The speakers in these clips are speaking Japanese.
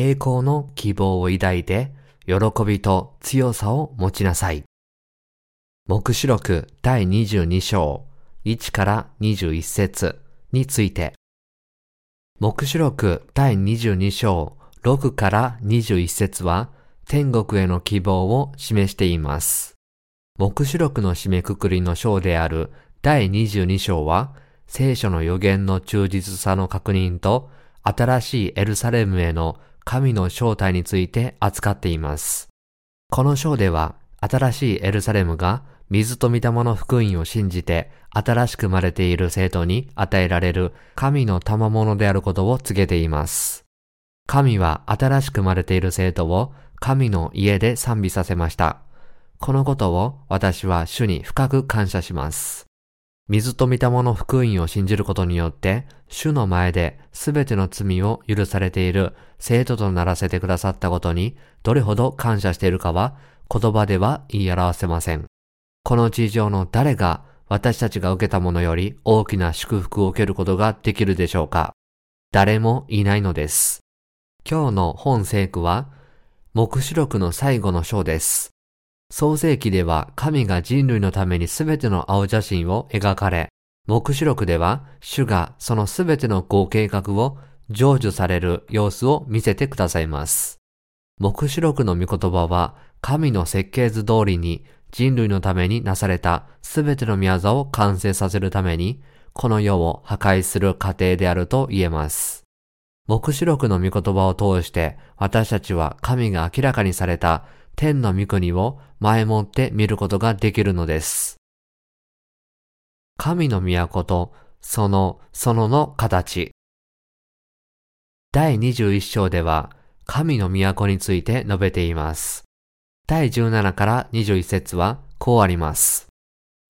栄光の希望を抱いて、喜びと強さを持ちなさい。目視録第22章1から21節について、目視録第22章6から21節は天国への希望を示しています。目視録の締めくくりの章である第22章は聖書の予言の忠実さの確認と新しいエルサレムへの神の正体について扱っています。この章では新しいエルサレムが水と御霊の福音を信じて新しく生まれている生徒に与えられる神の賜物であることを告げています。神は新しく生まれている生徒を神の家で賛美させました。このことを私は主に深く感謝します。水と御霊の福音を信じることによって、主の前で全ての罪を許されている生徒とならせてくださったことに、どれほど感謝しているかは言葉では言い表せません。この地上の誰が私たちが受けたものより大きな祝福を受けることができるでしょうか誰もいないのです。今日の本聖句は、目視録の最後の章です。創世記では神が人類のためにすべての青写真を描かれ、目視録では主がそのすべての合計画を成就される様子を見せてくださいます。目視録の御言葉は神の設計図通りに人類のためになされたすべての宮業を完成させるために、この世を破壊する過程であると言えます。目視録の御言葉を通して私たちは神が明らかにされた天の御国を前もって見ることができるのです。神の都とその、そのの形。第21章では神の都について述べています。第17から21節はこうあります。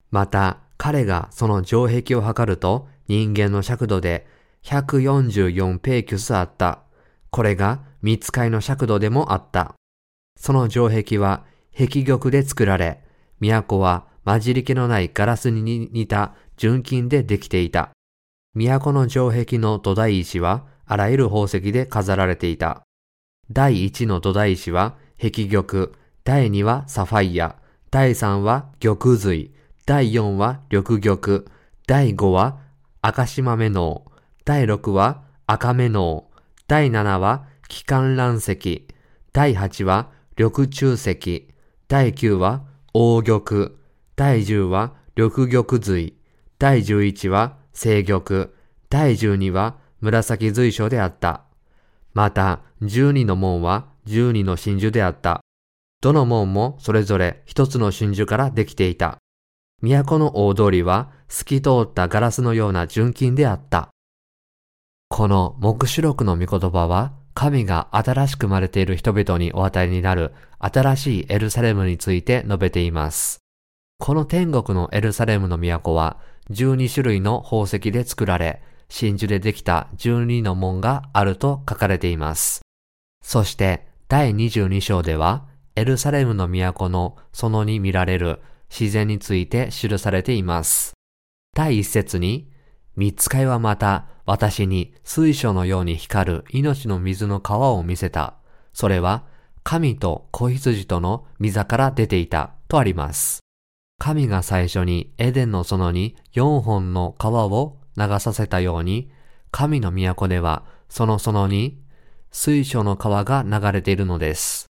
また、彼がその城壁を測ると人間の尺度で144ペーキュスあった。これが見つかいの尺度でもあった。その城壁は壁玉で作られ、都は混じり気のないガラスに似た純金でできていた。都の城壁の土台石はあらゆる宝石で飾られていた。第一の土台石は壁玉、第二はサファイア、第三は玉髄、第四は緑玉、第五は赤島目能、第六は赤目能、第七は気管乱石、第八は緑中石、第9は黄玉、第10は緑玉髄、第11は青玉、第12は紫髄書であった。また、12の門は12の真珠であった。どの門もそれぞれ一つの真珠からできていた。都の大通りは透き通ったガラスのような純金であった。この目視録の御言葉は神が新しく生まれている人々にお与えになる新しいエルサレムについて述べています。この天国のエルサレムの都は12種類の宝石で作られ、真珠でできた12の門があると書かれています。そして第22章ではエルサレムの都のそのに見られる自然について記されています。第一節に、三つかいはまた私に水晶のように光る命の水の川を見せた。それは神と子羊との溝から出ていたとあります。神が最初にエデンの園に4本の川を流させたように、神の都ではその園に水晶の川が流れているのです。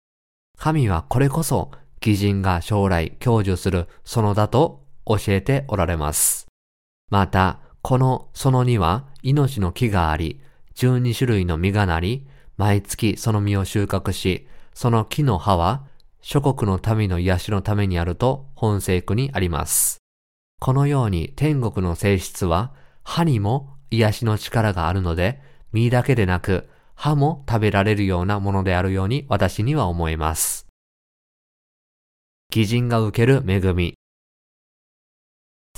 神はこれこそ義人が将来享受する園だと教えておられます。また、この園には命の木があり、12種類の実がなり、毎月その実を収穫し、その木の葉は諸国の民の癒しのためにあると本聖句にあります。このように天国の性質は葉にも癒しの力があるので、実だけでなく葉も食べられるようなものであるように私には思えます。義人が受ける恵み。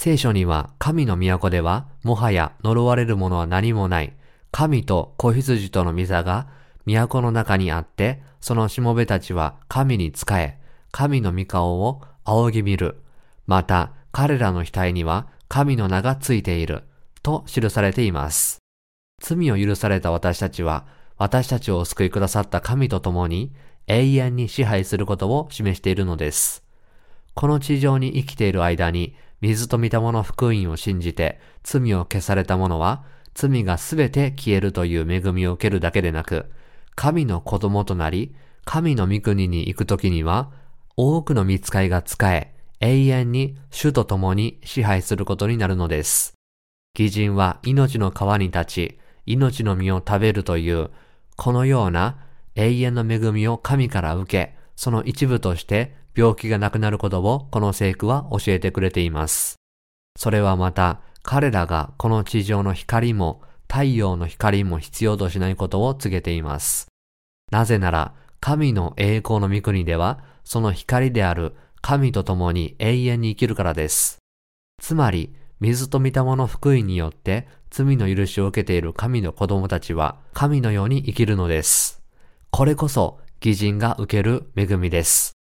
聖書には神の都ではもはや呪われるものは何もない。神と子羊との御座が都の中にあって、そのしもべたちは神に仕え、神の御顔を仰ぎ見る。また彼らの額には神の名がついている。と記されています。罪を許された私たちは、私たちをお救いくださった神と共に永遠に支配することを示しているのです。この地上に生きている間に水と御霊の福音を信じて罪を消された者は罪がすべて消えるという恵みを受けるだけでなく、神の子供となり、神の御国に行くときには、多くの見つかいが使え、永遠に主と共に支配することになるのです。義人は命の川に立ち、命の実を食べるという、このような永遠の恵みを神から受け、その一部として病気がなくなることをこの聖句は教えてくれています。それはまた彼らがこの地上の光も太陽の光も必要としないことを告げています。なぜなら神の栄光の御国ではその光である神と共に永遠に生きるからです。つまり水と御霊の福音によって罪の許しを受けている神の子供たちは神のように生きるのです。これこそ義人が受ける恵みです。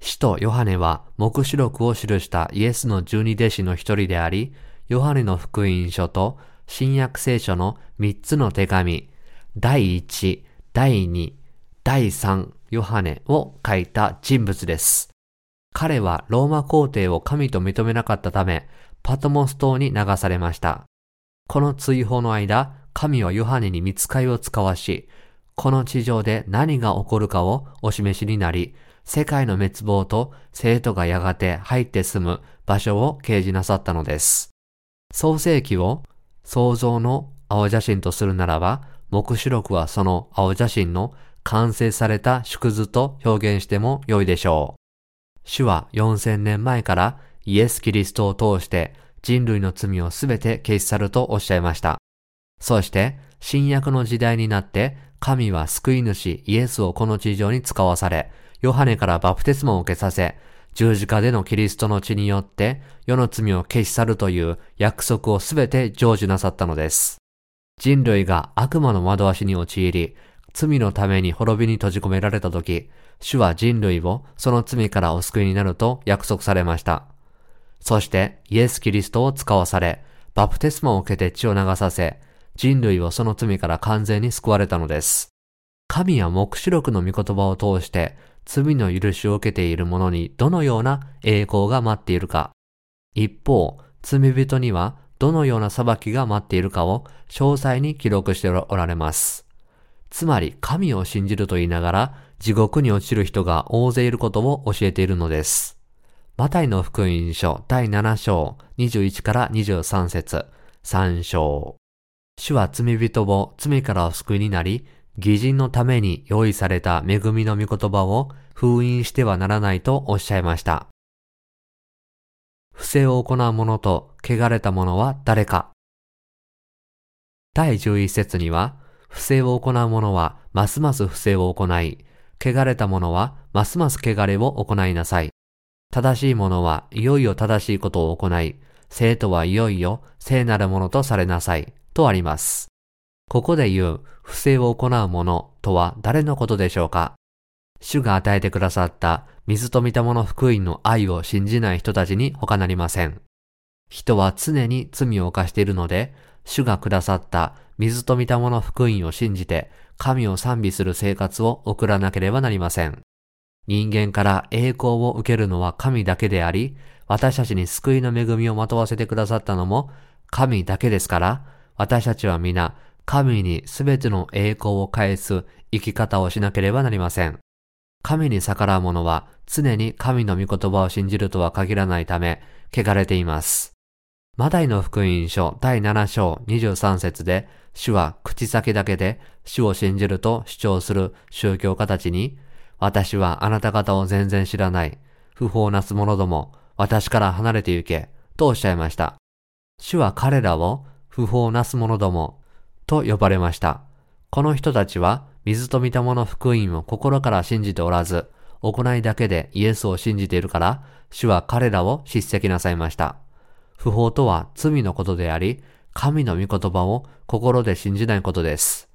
使徒ヨハネは目視録を記したイエスの十二弟子の一人であり、ヨハネの福音書と新約聖書の三つの手紙、第一、第二、第三、ヨハネを書いた人物です。彼はローマ皇帝を神と認めなかったため、パトモス島に流されました。この追放の間、神はヨハネに見つかいを使わし、この地上で何が起こるかをお示しになり、世界の滅亡と生徒がやがて入って住む場所を掲示なさったのです。創世記を創造の青写真とするならば、目視録はその青写真の完成された縮図と表現しても良いでしょう。主は4000年前からイエス・キリストを通して人類の罪をすべて消し去るとおっしゃいました。そして新約の時代になって神は救い主イエスをこの地上に使わされ、ヨハネからバプテスマを受けさせ、十字架でのキリストの血によって世の罪を消し去るという約束をすべて成就なさったのです。人類が悪魔の惑わしに陥り、罪のために滅びに閉じ込められた時、主は人類をその罪からお救いになると約束されました。そしてイエス・キリストを使わされ、バプテスマを受けて血を流させ、人類をその罪から完全に救われたのです。神は目視録の御言葉を通して罪の許しを受けている者にどのような栄光が待っているか。一方、罪人にはどのような裁きが待っているかを詳細に記録しておられます。つまり神を信じると言いながら地獄に落ちる人が大勢いることを教えているのです。マタイの福音書第7章21から23節3章。主は罪人を罪からお救いになり、義人のために用意された恵みの御言葉を封印してはならないとおっしゃいました。不正を行う者と汚れた者は誰か第11節には、不正を行う者はますます不正を行い、汚れた者はますます汚れを行いなさい。正しい者はいよいよ正しいことを行い、生徒はいよいよ聖なるものとされなさい、とあります。ここで言う不正を行う者とは誰のことでしょうか？主が与えてくださった水と御霊の福音の愛を信じない人たちに他なりません。人は常に罪を犯しているので、主がくださった水と御霊の福音を信じて神を賛美する生活を送らなければなりません。人間から栄光を受けるのは神だけであり、私たちに救いの恵みをまとわせてくださったのも神だけですから、私たちは皆神にすべての栄光を返す生き方をしなければなりません。神に逆らう者は常に神の御言葉を信じるとは限らないため、汚れています。マダイの福音書第7章23節で、主は口先だけで主を信じると主張する宗教家たちに、私はあなた方を全然知らない。不法なす者ども、私から離れて行け、とおっしゃいました。主は彼らを不法なす者ども、と呼ばれました。この人たちは水と御霊の福音を心から信じておらず、行いだけでイエスを信じているから、主は彼らを叱責なさいました。不法とは罪のことであり、神の御言葉を心で信じないことです。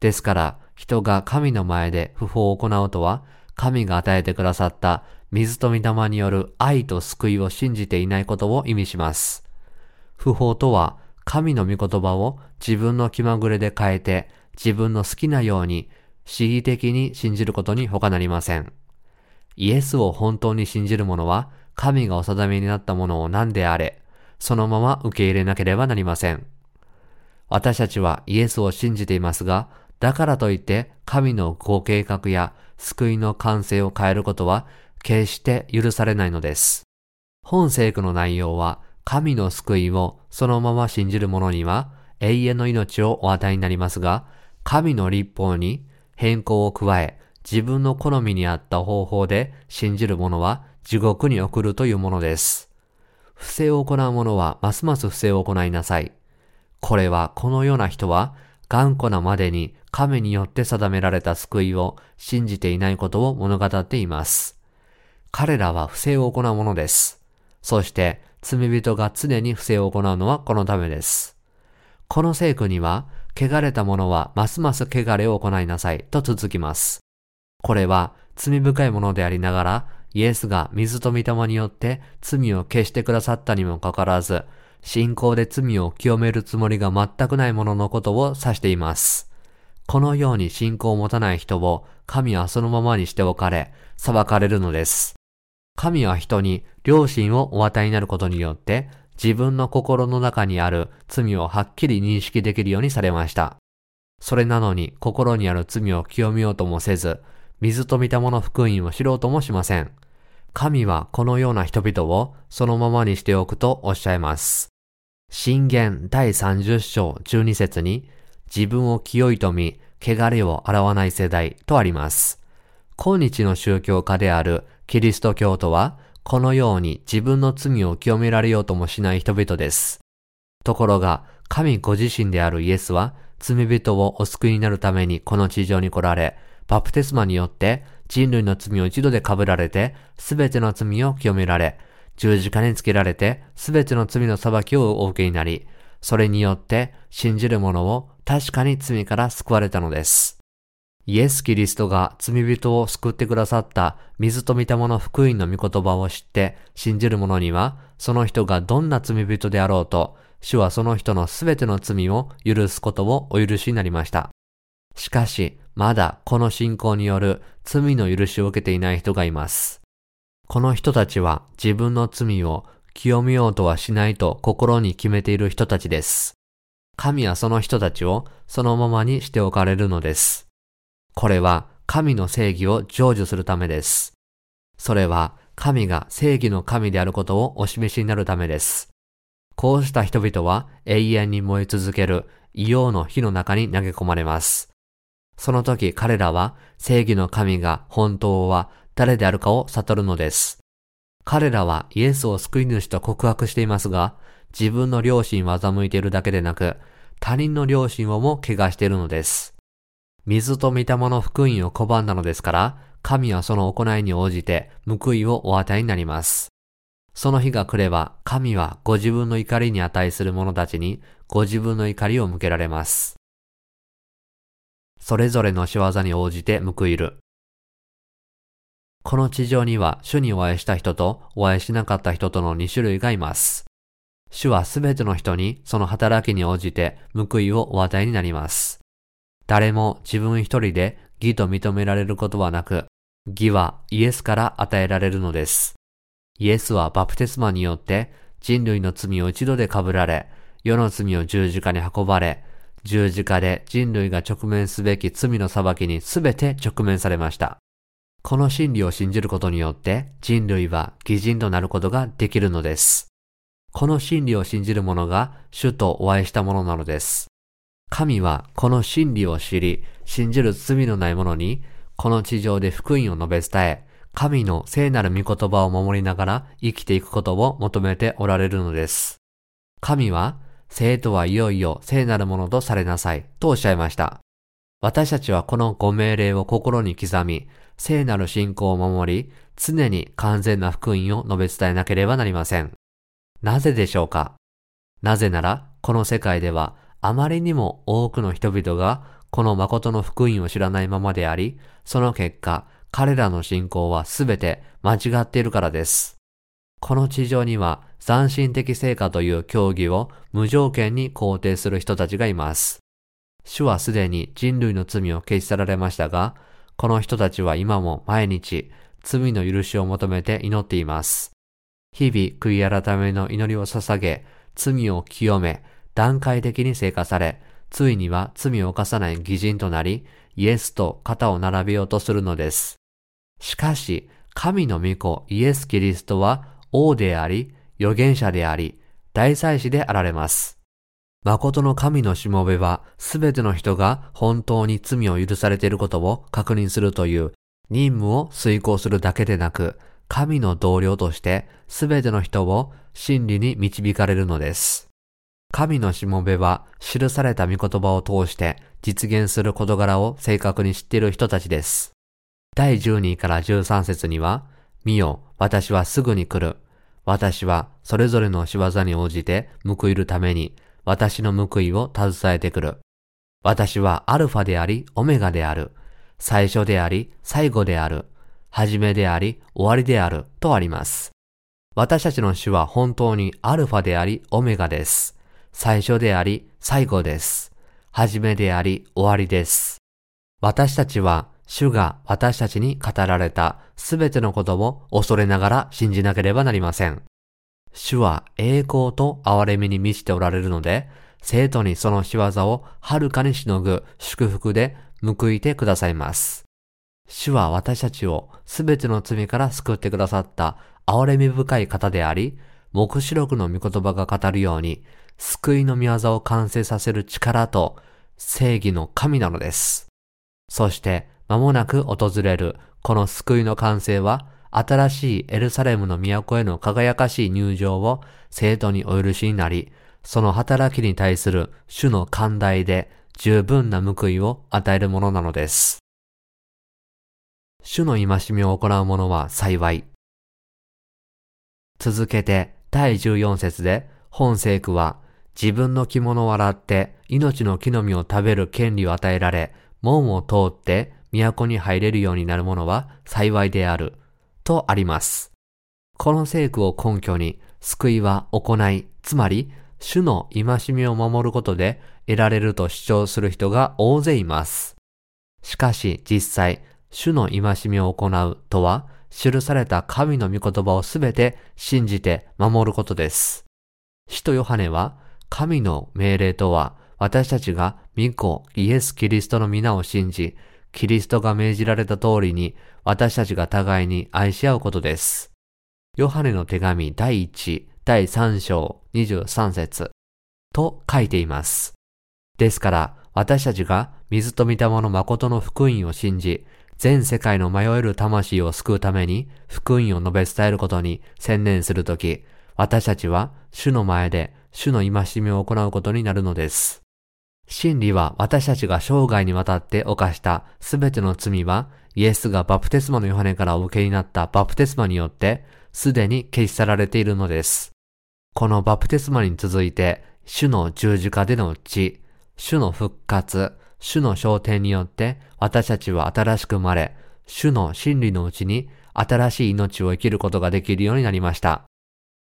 ですから、人が神の前で不法を行うとは、神が与えてくださった水と御霊による愛と救いを信じていないことを意味します。不法とは、神の御言葉を自分の気まぐれで変えて、自分の好きなように恣意的に信じることに他なりません。イエスを本当に信じる者は、神がお定めになったものを何であれ、そのまま受け入れなければなりません。私たちはイエスを信じていますが、だからといって神のご計画や救いの完成を変えることは決して許されないのです。本聖句の内容は神の救いをそのまま信じる者には永遠の命をお与えになりますが、神の立法に変更を加え、自分の好みに合った方法で信じる者は地獄に送るというものです。不正を行う者はますます不正を行いなさい。これはこのような人は頑固なまでに神によって定められた救いを信じていないことを物語っています。彼らは不正を行うものです。そして罪人が常に不正を行うのはこのためです。この聖句には、汚れた者はますます汚れを行いなさいと続きます。これは罪深いものでありながら、イエスが水と御霊によって罪を消してくださったにもかかわらず、信仰で罪を清めるつもりが全くないもののことを指しています。このように信仰を持たない人を神はそのままにしておかれ、裁かれるのです。神は人に良心をお与えになることによって自分の心の中にある罪をはっきり認識できるようにされました。それなのに心にある罪を清めようともせず、水と見たもの福音を知ろうともしません。神はこのような人々をそのままにしておくとおっしゃいます。信玄第30章12節に自分を清いと見、汚れを洗わない世代とあります。今日の宗教家であるキリスト教徒はこのように自分の罪を清められようともしない人々です。ところが、神ご自身であるイエスは、罪人をお救いになるためにこの地上に来られ、バプテスマによって人類の罪を一度で被られて、すべての罪を清められ、十字架につけられて、すべての罪の裁きをお受けになり、それによって信じる者を確かに罪から救われたのです。イエス・キリストが罪人を救ってくださった水と御霊の福音の御言葉を知って信じる者には、その人がどんな罪人であろうと、主はその人のすべての罪を許すことをお許しになりました。しかし、まだこの信仰による罪の許しを受けていない人がいます。この人たちは自分の罪を清めようとはしないと心に決めている人たちです。神はその人たちをそのままにしておかれるのです。これは神の正義を成就するためです。それは神が正義の神であることをお示しになるためです。こうした人々は永遠に燃え続ける異様の火の中に投げ込まれます。その時彼らは正義の神が本当は誰であるかを悟るのです。彼らはイエスを救い主と告白していますが、自分の良心を欺いているだけでなく、他人の良心をも怪我しているのです。水と御霊の福音を拒んだのですから、神はその行いに応じて報いをお与えになります。その日が来れば、神はご自分の怒りに値する者たちにご自分の怒りを向けられます。それぞれの仕業に応じて報いる。この地上には主にお会いした人とお会いしなかった人との2種類がいます。主はすべての人にその働きに応じて報いをお与えになります。誰も自分一人で義と認められることはなく、義はイエスから与えられるのです。イエスはバプテスマによって人類の罪を一度で被られ、世の罪を十字架に運ばれ、十字架で人類が直面すべき罪の裁きに全て直面されました。この真理を信じることによって人類は義人となることができるのです。この真理を信じる者が主とお会いしたものなのです。神はこの真理を知り、信じる罪のない者に、この地上で福音を述べ伝え、神の聖なる御言葉を守りながら生きていくことを求めておられるのです。神は、生徒はいよいよ聖なるものとされなさい、とおっしゃいました。私たちはこのご命令を心に刻み、聖なる信仰を守り、常に完全な福音を述べ伝えなければなりません。なぜでしょうか？なぜなら、この世界ではあまりにも多くの人々がこの誠の福音を知らないままであり、その結果、彼らの信仰はすべて間違っているからです。この地上には斬新的成果という教義を無条件に肯定する人たちがいます。主はすでに人類の罪を消し去られましたが、この人たちは今も毎日罪の許しを求めて祈っています。日々悔い改めの祈りを捧げ、罪を清め、段階的に生活され、ついには罪を犯さない偽人となり、イエスと肩を並べようとするのです。しかし、神の御子イエス・キリストは王であり、預言者であり、大祭司であられます。誠の神のしもべは、すべての人が本当に罪を許されていることを確認するという任務を遂行するだけでなく、神の同僚としてすべての人を真理に導かれるのです。神のしもべは記された御言葉を通して実現する事柄を正確に知っている人たちです。第12から13節には、見よ、私はすぐに来る。私はそれぞれの仕業に応じて報いるために、私の報いを携えてくる。私はアルファであり、オメガである。最初であり、最後である。始めであり、終わりである。とあります。私たちの主は本当にアルファであり、オメガです。最初であり、最後です。始めであり、終わりです。私たちは主が私たちに語られたすべてのことを恐れながら信じなければなりません。主は栄光と憐れみに満ちておられるので、生徒にその仕業をはるかにしのぐ祝福で報いてくださいます。主は私たちをすべての罪から救ってくださった憐れみ深い方であり、目視録の御言葉が語るように、救いの御業を完成させる力と正義の神なのです。そして間もなく訪れるこの救いの完成は、新しいエルサレムの都への輝かしい入場を生徒にお許しになり、その働きに対する主の寛大で十分な報いを与えるものなのです。主の戒めを行う者は幸い。続けて第14節で本聖句は自分の着物を洗って命の木の実を食べる権利を与えられ、門を通って都に入れるようになる者は幸いである、とあります。この聖句を根拠に、救いは行い、つまり、主の戒めを守ることで得られると主張する人が大勢います。しかし実際、主の戒めを行うとは、記された神の御言葉をすべて信じて守ることです。使徒ヨハネは、神の命令とは、私たちが御子イエス・キリストの皆を信じ、キリストが命じられた通りに私たちが互いに愛し合うことです。ヨハネの手紙第1、第3章23節と書いています。ですから私たちが水と御霊の誠の福音を信じ、全世界の迷える魂を救うために福音を述べ伝えることに専念するとき、私たちは主の前で主の戒めを行うことになるのです。真理は私たちが生涯にわたって犯したすべての罪は、イエスがバプテスマのヨハネからお受けになったバプテスマによって、すでに消し去られているのです。このバプテスマに続いて、主の十字架での血、主の復活、主の昇天によって、私たちは新しく生まれ、主の真理のうちに新しい命を生きることができるようになりました。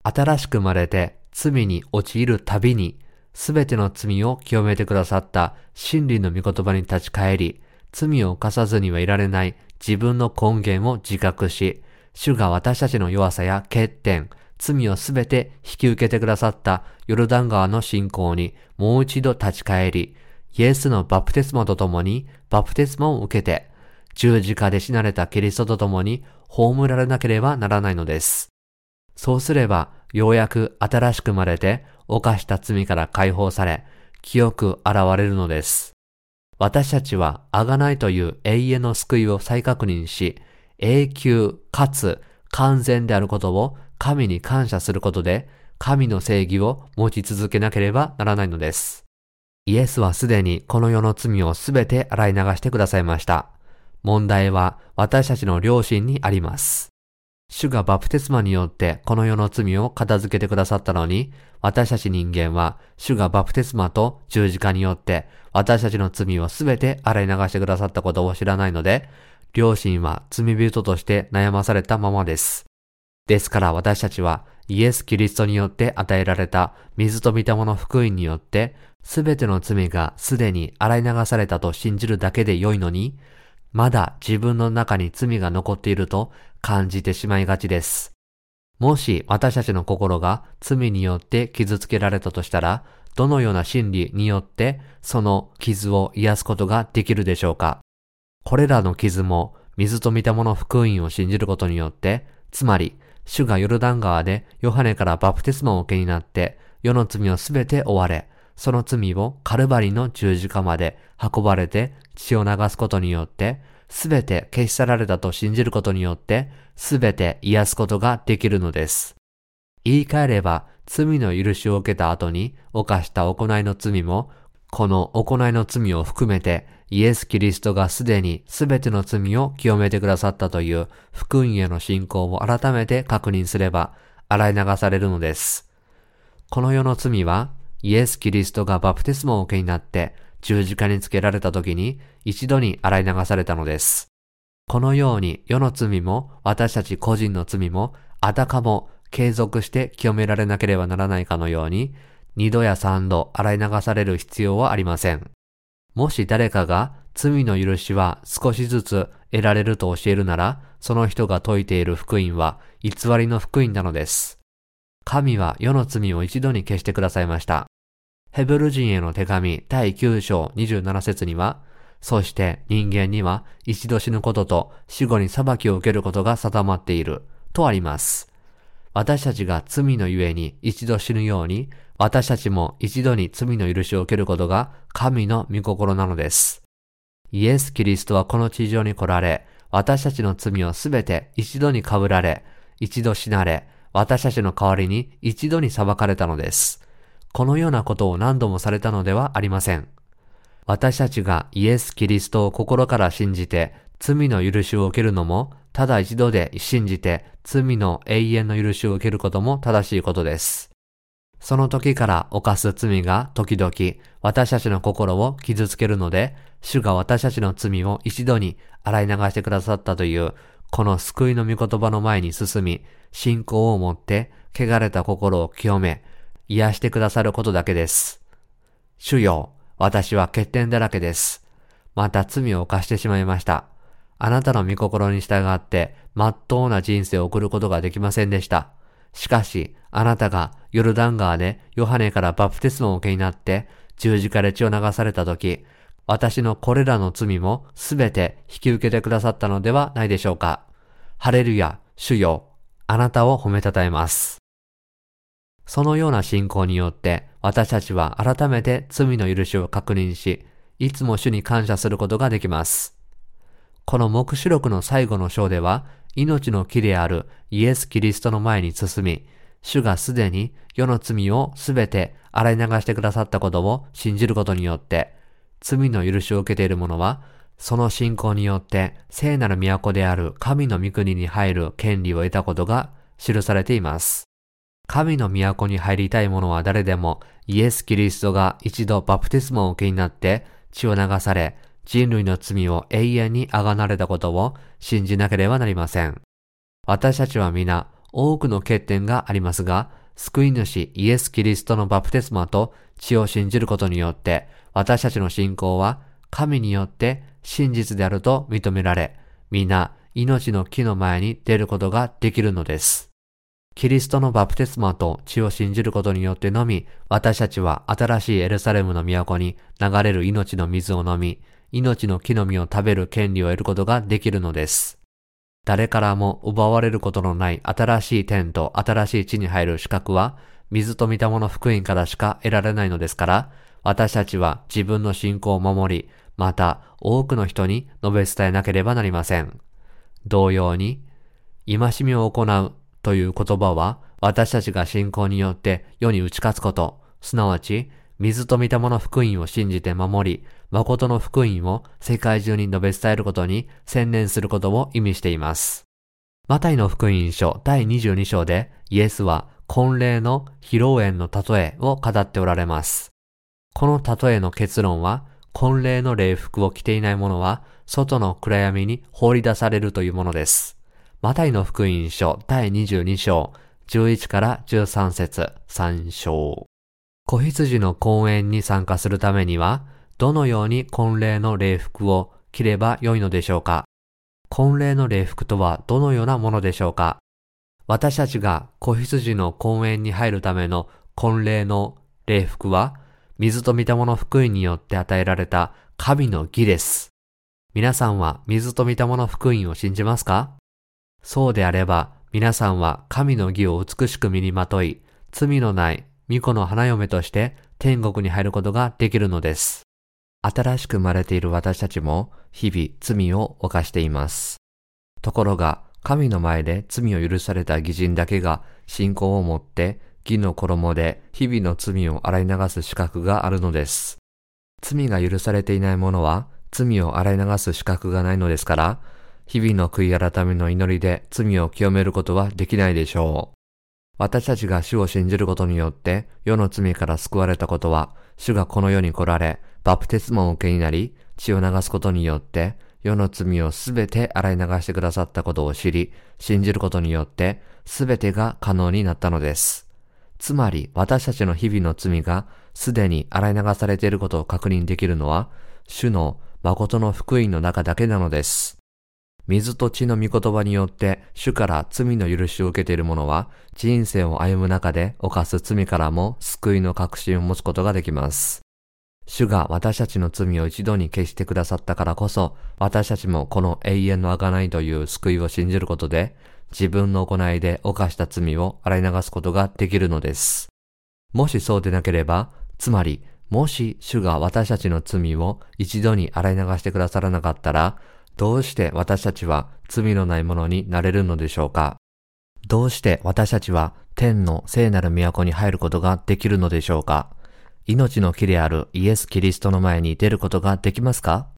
新しく生まれて罪に陥るたびにすべての罪を清めてくださった真理の御言葉に立ち返り、罪を犯さずにはいられない自分の根源を自覚し、主が私たちの弱さや欠点、罪をすべて引き受けてくださったヨルダン川の信仰にもう一度立ち返り、イエスのバプテスマと共にバプテスマを受けて、十字架で死なれたキリストと共に葬られなければならないのです。そうすれば、ようやく新しく生まれて、犯した罪から解放され、清く現れるのです。私たちは、あがないという永遠の救いを再確認し、永久かつ完全であることを神に感謝することで、神の正義を持ち続けなければならないのです。イエスはすでにこの世の罪をすべて洗い流してくださいました。問題は私たちの良心にあります。主がバプテスマによってこの世の罪を片付けてくださったのに、私たち人間は主がバプテスマと十字架によって私たちの罪をすべて洗い流してくださったことを知らないので、両親は罪人として悩まされたままです。ですから私たちはイエス・キリストによって与えられた水と御霊の福音によって、すべての罪がすでに洗い流されたと信じるだけで良いのに、まだ自分の中に罪が残っていると感じてしまいがちです。もし私たちの心が罪によって傷つけられたとしたら、どのような真理によってその傷を癒すことができるでしょうか？これらの傷も水と見たもの福音を信じることによって、つまり主がヨルダン川でヨハネからバプテスマを受けになって、世の罪をすべて追われ、その罪をカルバリの十字架まで運ばれて血を流すことによって、すべて消し去られたと信じることによって、すべて癒すことができるのです。言い換えれば、罪の許しを受けた後に犯した行いの罪も、この行いの罪を含めてイエス・キリストがすでにすべての罪を清めてくださったという福音への信仰を改めて確認すれば洗い流されるのです。この世の罪はイエス・キリストがバプテスマを受けになって十字架につけられた時に一度に洗い流されたのです。このように世の罪も私たち個人の罪もあたかも継続して清められなければならないかのように二度や三度洗い流される必要はありません。もし誰かが罪の許しは少しずつ得られると教えるなら、その人が説いている福音は偽りの福音なのです。神は世の罪を一度に消してくださいました。ヘブル人への手紙第9章27節には、そして人間には一度死ぬことと死後に裁きを受けることが定まっているとあります。私たちが罪のゆえに一度死ぬように、私たちも一度に罪の許しを受けることが神の御心なのです。イエス・キリストはこの地上に来られ、私たちの罪をすべて一度に被られ、一度死なれ、私たちの代わりに一度に裁かれたのです。このようなことを何度もされたのではありません。私たちがイエス・キリストを心から信じて罪の許しを受けるのも、ただ一度で信じて罪の永遠の許しを受けることも正しいことです。その時から犯す罪が時々私たちの心を傷つけるので、主が私たちの罪を一度に洗い流してくださったという、この救いの御言葉の前に進み、信仰を持って、汚れた心を清め、癒してくださることだけです。主よ、私は欠点だらけです。また罪を犯してしまいました。あなたの御心に従って、まっとうな人生を送ることができませんでした。しかし、あなたがヨルダン川でヨハネからバプテスマを受けになって十字架で血を流された時、私のこれらの罪もすべて引き受けてくださったのではないでしょうか。ハレルヤ、主よ、あなたを褒めたたえます。そのような信仰によって私たちは改めて罪の許しを確認し、いつも主に感謝することができます。この目視録の最後の章では、命の木であるイエス・キリストの前に進み、主がすでに世の罪をすべて洗い流してくださったことを信じることによって、罪の許しを受けている者は、その信仰によって聖なる都である神の御国に入る権利を得たことが記されています。神の都に入りたい者は誰でもイエス・キリストが一度バプテスマを受けになって血を流され人類の罪を永遠にあがなれたことを信じなければなりません。私たちは皆多くの欠点がありますが、救い主イエス・キリストのバプテスマと血を信じることによって、私たちの信仰は神によって真実であると認められ、皆命の木の前に出ることができるのです。キリストのバプテスマと血を信じることによってのみ、私たちは新しいエルサレムの都に流れる命の水を飲み、命の木の実を食べる権利を得ることができるのです。誰からも奪われることのない新しい天と新しい地に入る資格は、水と見たもの福音からしか得られないのですから、私たちは自分の信仰を守り、また多くの人に述べ伝えなければなりません。同様に、戒めを行うという言葉は、私たちが信仰によって世に打ち勝つこと、すなわち、水と見たもの福音を信じて守り、誠の福音を世界中に述べ伝えることに専念することを意味しています。マタイの福音書第22章でイエスは婚礼の披露宴の例えを語っておられます。この例えの結論は、婚礼の礼服を着ていない者は外の暗闇に放り出されるというものです。マタイの福音書第22章11から13節3章。子羊の公演に参加するためには、どのように婚礼の礼服を着ればよいのでしょうか？婚礼の礼服とはどのようなものでしょうか？私たちが子羊の公園に入るための婚礼の礼服は、水と御霊の福音によって与えられた神の義です。皆さんは水と御霊の福音を信じますか？そうであれば、皆さんは神の義を美しく身にまとい、罪のない巫女の花嫁として天国に入ることができるのです。新しく生まれている私たちも日々罪を犯しています。ところが、神の前で罪を許された義人だけが信仰を持って義の衣で日々の罪を洗い流す資格があるのです。罪が許されていない者は罪を洗い流す資格がないのですから、日々の悔い改めの祈りで罪を清めることはできないでしょう。私たちが主を信じることによって世の罪から救われたことは、主がこの世に来られ、バプテスマを受けになり、血を流すことによって、世の罪をすべて洗い流してくださったことを知り、信じることによって、すべてが可能になったのです。つまり、私たちの日々の罪がすでに洗い流されていることを確認できるのは、主の誠の福音の中だけなのです。水と血の御言葉によって主から罪の許しを受けている者は人生を歩む中で犯す罪からも救いの確信を持つことができます。主が私たちの罪を一度に消してくださったからこそ私たちもこの永遠の贖いという救いを信じることで自分の行いで犯した罪を洗い流すことができるのです。もしそうでなければ、つまりもし主が私たちの罪を一度に洗い流してくださらなかったら、どうして私たちは罪のないものになれるのでしょうか？どうして私たちは天の聖なる都に入ることができるのでしょうか？命の木であるイエス・キリストの前に出ることができますか？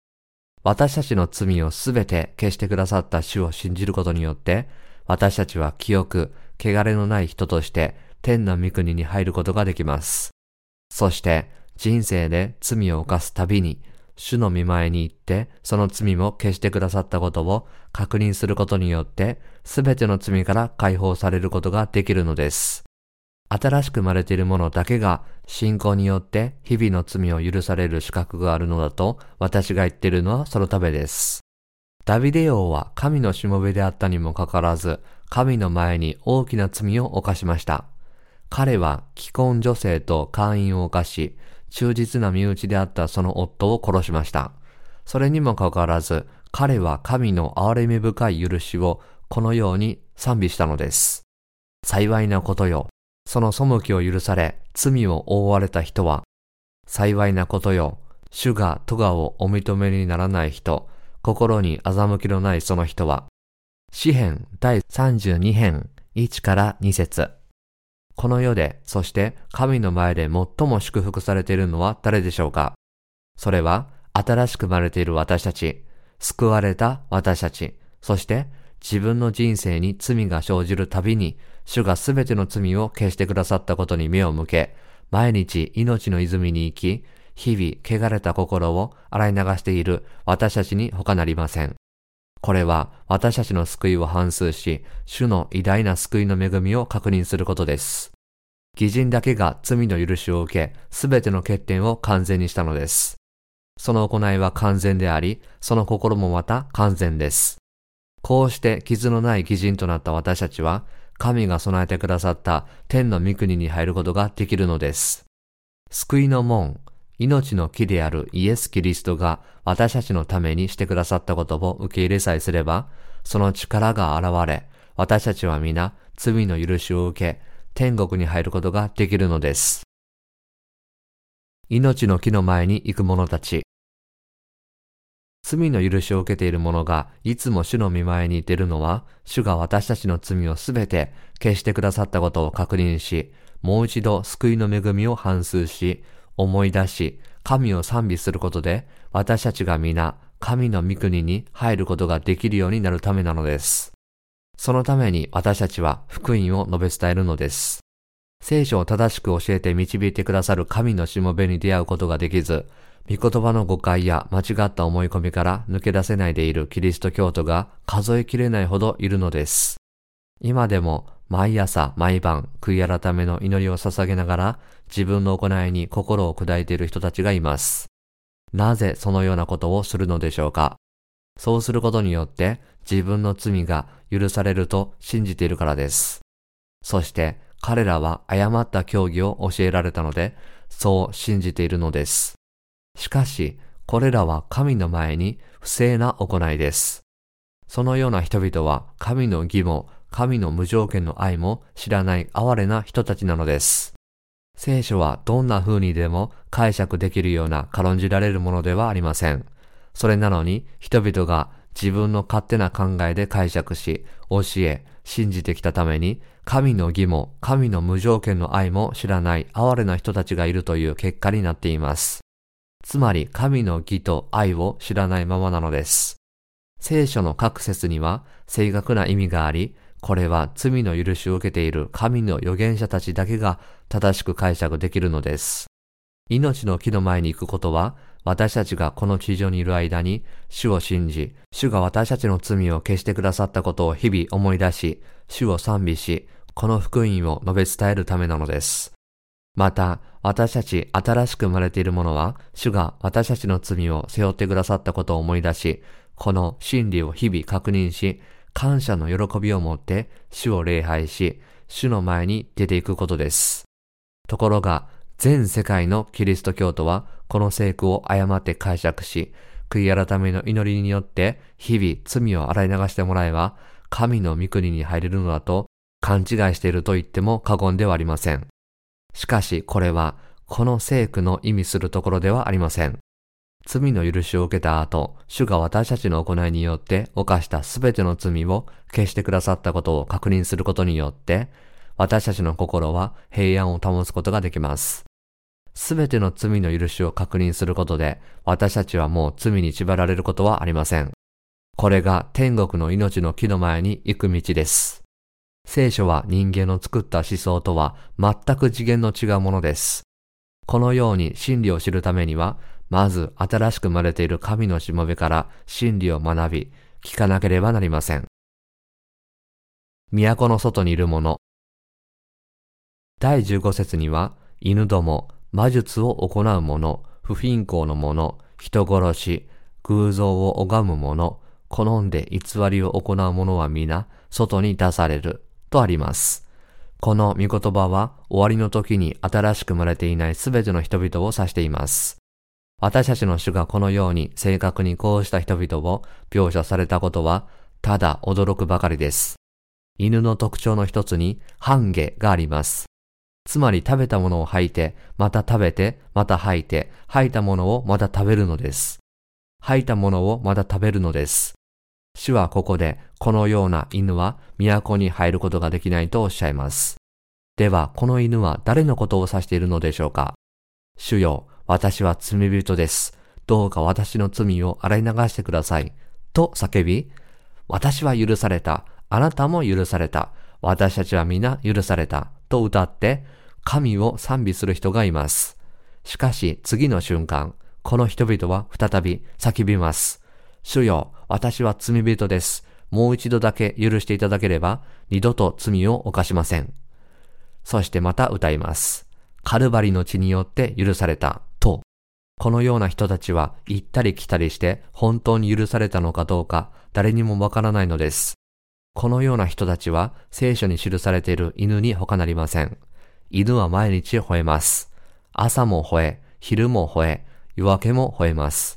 私たちの罪をすべて消してくださった主を信じることによって、私たちは清く、汚れのない人として天の御国に入ることができます。そして人生で罪を犯すたびに主の見前に行って、その罪も消してくださったことを確認することによって、すべての罪から解放されることができるのです。新しく生まれている者だけが信仰によって日々の罪を許される資格があるのだと私が言っているのはそのためです。ダビデ王は神のしもべであったにもかかわらず、神の前に大きな罪を犯しました。彼は既婚女性と会員を犯し、忠実な身内であったその夫を殺しました。それにもかかわらず、彼は神の憐れみ深い許しをこのように賛美したのです。幸いなことよ。その背きを許され、罪を覆われた人は、幸いなことよ。主が咎をお認めにならない人、心に欺きのないその人は、詩編第32編1から2節この世で、そして神の前で最も祝福されているのは誰でしょうか？それは新しく生まれている私たち、救われた私たち、そして自分の人生に罪が生じるたびに、主がすべての罪を消してくださったことに目を向け、毎日命の泉に行き、日々汚れた心を洗い流している私たちに他なりません。これは私たちの救いを反数し、主の偉大な救いの恵みを確認することです。義人だけが罪の許しを受け、すべての欠点を完全にしたのです。その行いは完全であり、その心もまた完全です。こうして傷のない義人となった私たちは、神が備えてくださった天の御国に入ることができるのです。救いの門、命の木であるイエス・キリストが私たちのためにしてくださったことを受け入れさえすれば、その力が現れ、私たちは皆罪の許しを受け、天国に入ることができるのです。命の木の前に行く者たち。罪の許しを受けている者がいつも主の見前に出るのは、主が私たちの罪をすべて消してくださったことを確認し、もう一度救いの恵みを反数し、思い出し、神を賛美することで、私たちが皆、神の御国に入ることができるようになるためなのです。そのために私たちは福音を述べ伝えるのです。聖書を正しく教えて導いてくださる神のしもべに出会うことができず、御言葉の誤解や間違った思い込みから抜け出せないでいるキリスト教徒が数えきれないほどいるのです。今でも毎朝毎晩悔い改めの祈りを捧げながら自分の行いに心を砕いている人たちがいます。なぜそのようなことをするのでしょうかそうすることによって自分の罪が許されると信じているからです。そして彼らは誤った教義を教えられたので、そう信じているのです。しかし、これらは神の前に不正な行いです。そのような人々は神の義も神の無条件の愛も知らない哀れな人たちなのです。聖書はどんな風にでも解釈できるような軽んじられるものではありません。それなのに人々が自分の勝手な考えで解釈し、教え、信じてきたために、神の義も神の無条件の愛も知らない哀れな人たちがいるという結果になっています。つまり神の義と愛を知らないままなのです。聖書の各説には正確な意味があり、これは罪の許しを受けている神の預言者たちだけが正しく解釈できるのです。命の木の前に行くことは、私たちがこの地上にいる間に、主を信じ、主が私たちの罪を消してくださったことを日々思い出し、主を賛美し、この福音を述べ伝えるためなのです。また、私たち新しく生まれている者は、主が私たちの罪を背負ってくださったことを思い出し、この真理を日々確認し、感謝の喜びを持って主を礼拝し、主の前に出ていくことです。ところが、全世界のキリスト教徒はこの聖句を誤って解釈し、悔い改めの祈りによって日々罪を洗い流してもらえば、神の御国に入れるのだと勘違いしていると言っても過言ではありません。しかしこれはこの聖句の意味するところではありません。罪の許しを受けた後、主が私たちの行いによって犯したすべての罪を消してくださったことを確認することによって、私たちの心は平安を保つことができます。すべての罪の許しを確認することで、私たちはもう罪に縛られることはありません。これが天国の命の木の前に行く道です。聖書は人間の作った思想とは全く次元の違うものです。このように真理を知るためには、まず新しく生まれている神のしもべから真理を学び、聞かなければなりません。都の外にいる者。第15節には、犬ども、魔術を行う者、不貧困の者、人殺し、偶像を拝む者、好んで偽りを行う者は皆、外に出される、とあります。この御言葉は、終わりの時に新しく生まれていないすべての人々を指しています。私たちの主がこのように正確にこうした人々を描写されたことは、ただ驚くばかりです。犬の特徴の一つに、半下があります。つまり食べたものを吐いて、また食べて、また吐いて、吐いたものをまた食べるのです。吐いたものをまた食べるのです。主はここで、このような犬は都に入ることができないとおっしゃいます。では、この犬は誰のことを指しているのでしょうか？主よ、私は罪人です。どうか私の罪を洗い流してください。と叫び、私は許された。あなたも許された。私たちは皆許された。と歌って、神を賛美する人がいます。しかし次の瞬間、この人々は再び叫びます。主よ、私は罪人です。もう一度だけ許していただければ、二度と罪を犯しません。そしてまた歌います。カルバリの血によって許された、このような人たちは行ったり来たりして本当に許されたのかどうか誰にもわからないのです。このような人たちは聖書に記されている犬に他なりません。犬は毎日吠えます。朝も吠え、昼も吠え、夜明けも吠えます。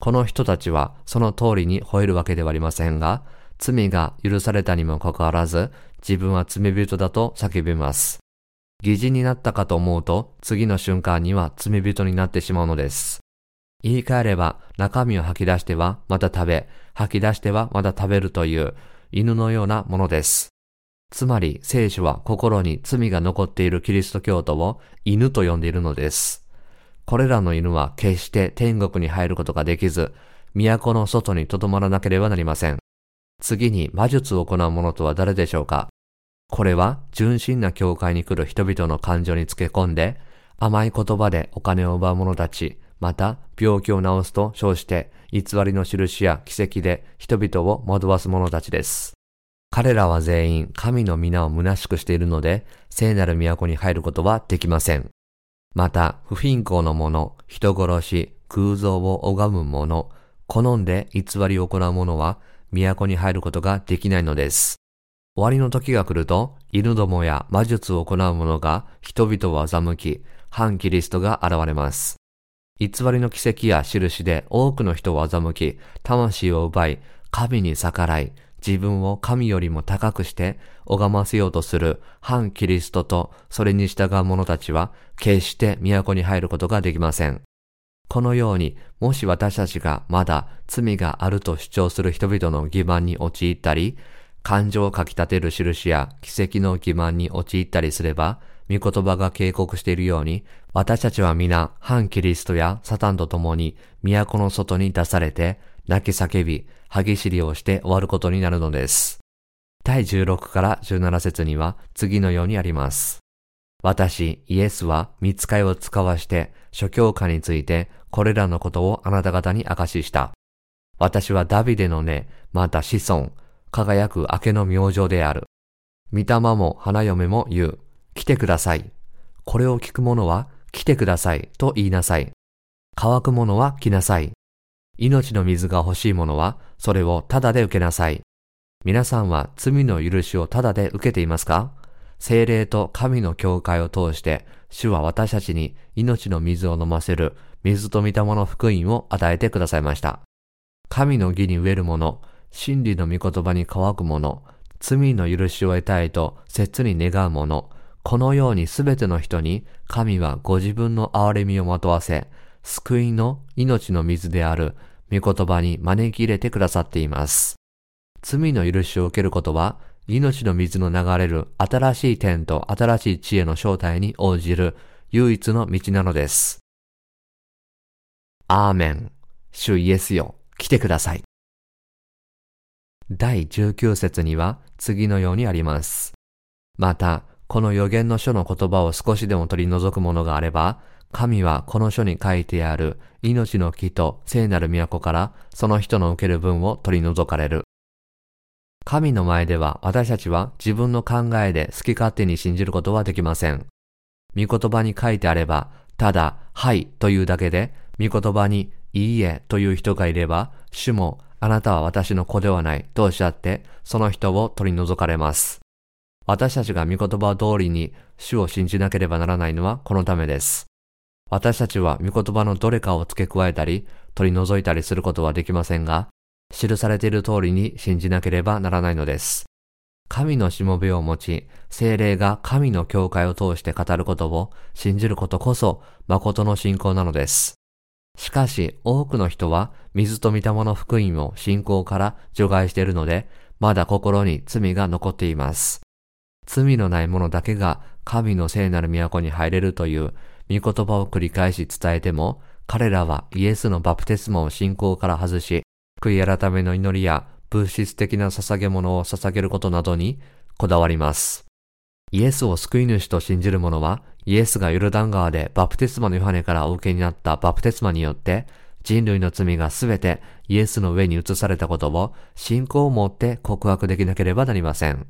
この人たちはその通りに吠えるわけではありませんが、罪が許されたにもかかわらず、自分は罪人だと叫びます。疑似になったかと思うと、次の瞬間には罪人になってしまうのです。言い換えれば、中身を吐き出してはまた食べ、吐き出してはまた食べるという犬のようなものです。つまり聖書は心に罪が残っているキリスト教徒を犬と呼んでいるのです。これらの犬は決して天国に入ることができず、都の外に留まらなければなりません。次に魔術を行う者とは誰でしょうか？これは純真な教会に来る人々の感情につけ込んで、甘い言葉でお金を奪う者たち、また病気を治すと称して偽りの印や奇跡で人々を惑わす者たちです。彼らは全員神の皆を虚しくしているので、聖なる都に入ることはできません。また、不貧困の者、人殺し、空像を拝む者、好んで偽りを行う者は、都に入ることができないのです。終わりの時が来ると、犬どもや魔術を行う者が人々を欺き、反キリストが現れます。偽りの奇跡や印で多くの人を欺き、魂を奪い、神に逆らい、自分を神よりも高くして拝ませようとする反キリストとそれに従う者たちは決して都に入ることができません。このように、もし私たちがまだ罪があると主張する人々の欺瞞に陥ったり、感情をかき立てる印や奇跡の欺瞞に陥ったりすれば、御言葉が警告しているように、私たちは皆、反キリストやサタンと共に、都の外に出されて、泣き叫び、歯ぎしりをして終わることになるのです。第16から17節には次のようにあります。私、イエスは見つかいを使わして、諸教科について、これらのことをあなた方に明かしした。私はダビデの根、また子孫、輝く明けの明星である。御霊も花嫁も言う。来てください。これを聞く者は、来てくださいと言いなさい。乾く者は来なさい。命の水が欲しい者は、それをただで受けなさい。皆さんは罪の許しをただで受けていますか？精霊と神の教会を通して、主は私たちに命の水を飲ませる水と御霊の福音を与えてくださいました。神の義に植える者、真理の御言葉に乾く者、罪の許しを得たいと切に願う者、このようにすべての人に神はご自分の憐れみをまとわせ、救いの命の水である御言葉に招き入れてくださっています。罪の許しを受けることは、命の水の流れる新しい点と新しい知恵の正体に応じる唯一の道なのです。アーメン。主イエスよ、来てください。第19節には次のようにあります。また、この予言の書の言葉を少しでも取り除くものがあれば、神はこの書に書いてある命の木と聖なる都からその人の受ける分を取り除かれる。神の前では私たちは自分の考えで好き勝手に信じることはできません。御言葉に書いてあれば、ただ、はいというだけで、御言葉にいいえという人がいれば、主もあなたは私の子ではないとおっしゃって、その人を取り除かれます。私たちが御言葉通りに主を信じなければならないのはこのためです。私たちは御言葉のどれかを付け加えたり、取り除いたりすることはできませんが、記されている通りに信じなければならないのです。神のしもべを持ち、精霊が神の教会を通して語ることを信じることこそ誠の信仰なのです。しかし多くの人は水と御霊の福音を信仰から除外しているので、まだ心に罪が残っています。罪のない者だけが神の聖なる都に入れるという御言葉を繰り返し伝えても、彼らはイエスのバプテスマを信仰から外し、悔い改めの祈りや物質的な捧げ物を捧げることなどにこだわります。イエスを救い主と信じる者は、イエスがヨルダン川でバプテスマのヨハネからお受けになったバプテスマによって、人類の罪がすべてイエスの上に移されたことを信仰を持って告白できなければなりません。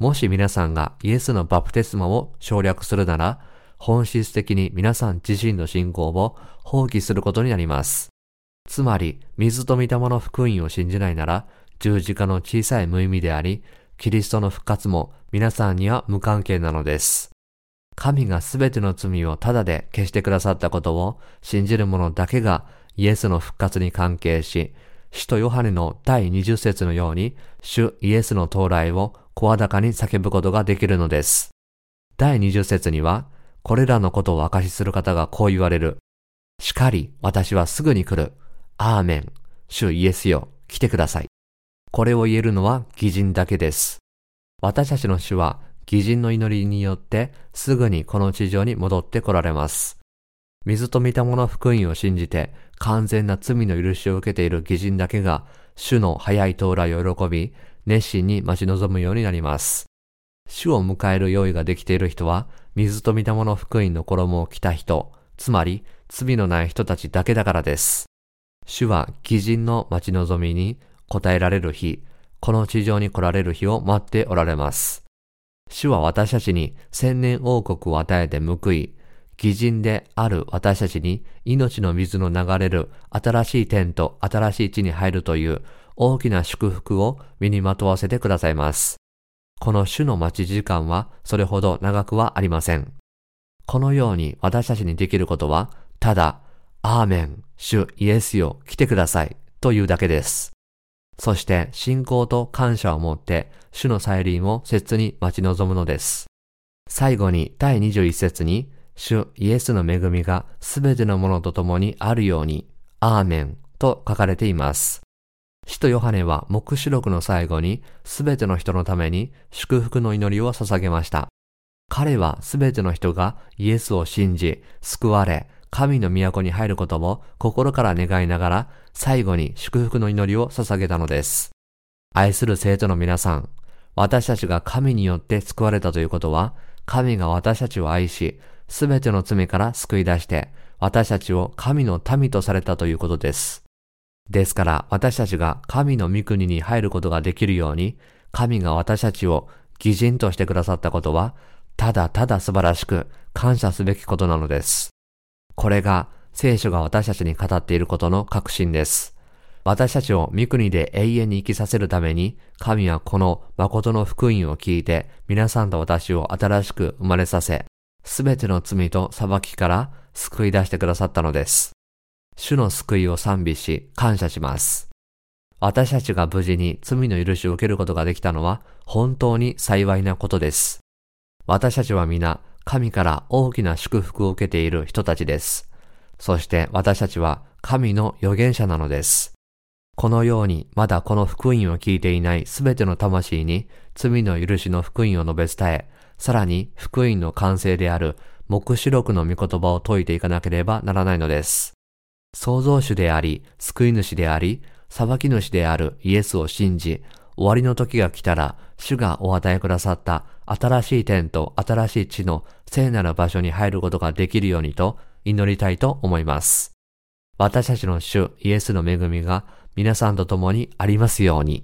もし皆さんがイエスのバプテスマを省略するなら、本質的に皆さん自身の信仰を放棄することになります。つまり、水と御霊の福音を信じないなら、十字架の小さい無意味であり、キリストの復活も皆さんには無関係なのです。神がすべての罪をただで消してくださったことを信じる者だけがイエスの復活に関係し、使徒ヨハネの第20節のように、主イエスの到来を声高に叫ぶことができるのです。第20節には、これらのことを証しする方がこう言われる。しかり、私はすぐに来る。アーメン。主イエスよ、来てください。これを言えるのは偽人だけです。私たちの主は偽人の祈りによってすぐにこの地上に戻って来られます。水と見たもの福音を信じて完全な罪の許しを受けている偽人だけが主の早い到来を喜び熱心に待ち望むようになります。主を迎える用意ができている人は水と見たもの福音の衣を着た人、つまり罪のない人たちだけだからです。主は義人の待ち望みに応えられる日、この地上に来られる日を待っておられます。主は私たちに千年王国を与えて報い、義人である私たちに命の水の流れる新しい天と新しい地に入るという大きな祝福を身にまとわせてくださいます。この主の待ち時間はそれほど長くはありません。このように私たちにできることは、ただ、アーメン、主イエスよ、来てください、というだけです。そして信仰と感謝を持って主の再臨を切に待ち望むのです。最後に第21節に主イエスの恵みがすべてのものと共にあるように、アーメンと書かれています。使徒ヨハネは目視録の最後にすべての人のために祝福の祈りを捧げました。彼はすべての人がイエスを信じ、救われ、神の都に入ることも心から願いながら最後に祝福の祈りを捧げたのです。愛する生徒の皆さん、私たちが神によって救われたということは、神が私たちを愛し、すべての罪から救い出して、私たちを神の民とされたということです。ですから私たちが神の御国に入ることができるように、神が私たちを義人としてくださったことは、ただただ素晴らしく感謝すべきことなのです。これが聖書が私たちに語っていることの確信です。私たちを御国で永遠に生きさせるために、神はこの誠の福音を聞いて、皆さんと私を新しく生まれさせ、すべての罪と裁きから救い出してくださったのです。主の救いを賛美し、感謝します。私たちが無事に罪の許しを受けることができたのは本当に幸いなことです。私たちは皆神から大きな祝福を受けている人たちです。そして私たちは神の預言者なのです。このようにまだこの福音を聞いていないすべての魂に罪の許しの福音を述べ伝え、さらに福音の完成である目視録の御言葉を説いていかなければならないのです。創造主であり、救い主であり、裁き主であるイエスを信じ、終わりの時が来たら、主がお与えくださった新しい天と新しい地の聖なる場所に入ることができるようにと祈りたいと思います。私たちの主イエスの恵みが皆さんと共にありますように。